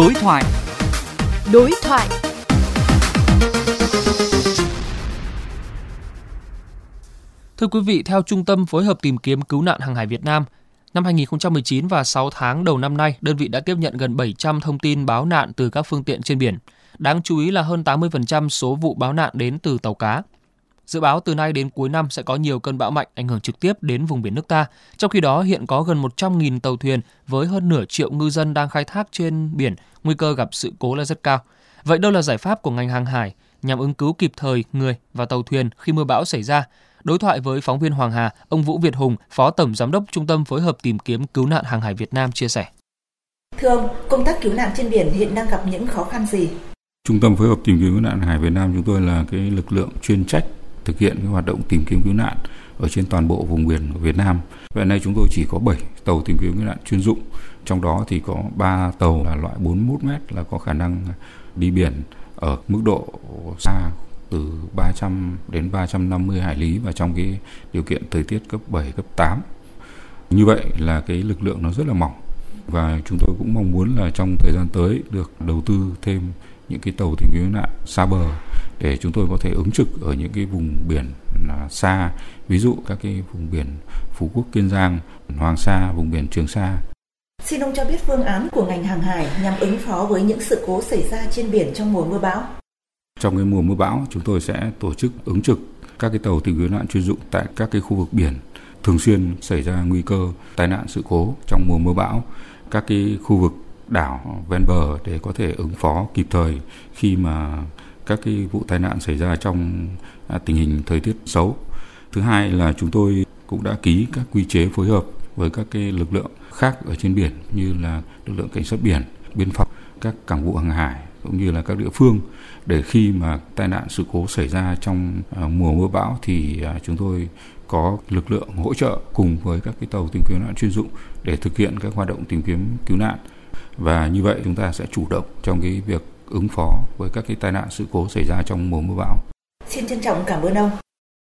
Đối thoại. Đối thoại. Thưa quý vị, theo Trung tâm phối hợp tìm kiếm cứu nạn hàng hải Việt Nam, năm 2019 và 6 tháng đầu năm nay, đơn vị đã tiếp nhận gần 700 thông tin báo nạn từ các phương tiện trên biển. Đáng chú ý là hơn 80% số vụ báo nạn đến từ tàu cá. Dự báo từ nay đến cuối năm sẽ có nhiều cơn bão mạnh ảnh hưởng trực tiếp đến vùng biển nước ta. Trong khi đó, hiện có gần 100.000 tàu thuyền với hơn nửa triệu ngư dân đang khai thác trên biển, nguy cơ gặp sự cố là rất cao. Vậy đâu là giải pháp của ngành hàng hải nhằm ứng cứu kịp thời người và tàu thuyền khi mưa bão xảy ra? Đối thoại với phóng viên Hoàng Hà, ông Vũ Việt Hùng, Phó Tổng Giám đốc Trung tâm phối hợp tìm kiếm cứu nạn hàng hải Việt Nam chia sẻ. Thưa ông, công tác cứu nạn trên biển hiện đang gặp những khó khăn gì? Trung tâm phối hợp tìm kiếm cứu nạn hàng hải Việt Nam chúng tôi là cái lực lượng chuyên trách thực hiện cái hoạt động tìm kiếm cứu nạn ở trên toàn bộ vùng biển của Việt Nam. Hiện nay chúng tôi chỉ có 7 tàu tìm kiếm cứu nạn chuyên dụng, trong đó thì có 3 tàu là loại 41 mét là có khả năng đi biển ở mức độ xa từ 300 đến 350 hải lý và trong cái điều kiện thời tiết cấp 7, cấp 8. Như vậy là cái lực lượng nó rất là mỏng và chúng tôi cũng mong muốn là trong thời gian tới được đầu tư thêm những cái tàu tìm kiếm cứu nạn xa bờ để chúng tôi có thể ứng trực ở những cái vùng biển xa, ví dụ các cái vùng biển Phú Quốc, Kiên Giang, Hoàng Sa, vùng biển Trường Sa. Xin ông cho biết phương án của ngành hàng hải nhằm ứng phó với những sự cố xảy ra trên biển trong mùa mưa bão. Trong cái mùa mưa bão, chúng tôi sẽ tổ chức ứng trực các cái tàu tìm kiếm nạn chuyên dụng tại các cái khu vực biển thường xuyên xảy ra nguy cơ tai nạn sự cố trong mùa mưa bão, các cái khu vực đảo ven bờ để có thể ứng phó kịp thời khi mà các cái vụ tai nạn xảy ra trong à, tình hình thời tiết xấu. Thứ hai là chúng tôi cũng đã ký các quy chế phối hợp với các cái lực lượng khác ở trên biển như là lực lượng cảnh sát biển, biên phòng, các cảng vụ hàng hải cũng như là các địa phương để khi mà tai nạn sự cố xảy ra trong à, mùa mưa bão thì à, chúng tôi có lực lượng hỗ trợ cùng với các cái tàu tìm kiếm nạn chuyên dụng để thực hiện các hoạt động tìm kiếm cứu nạn và như vậy chúng ta sẽ chủ động trong cái việc ứng phó với các cái tai nạn sự cố xảy ra trong mùa mưa bão. Xin trân trọng cảm ơn ông.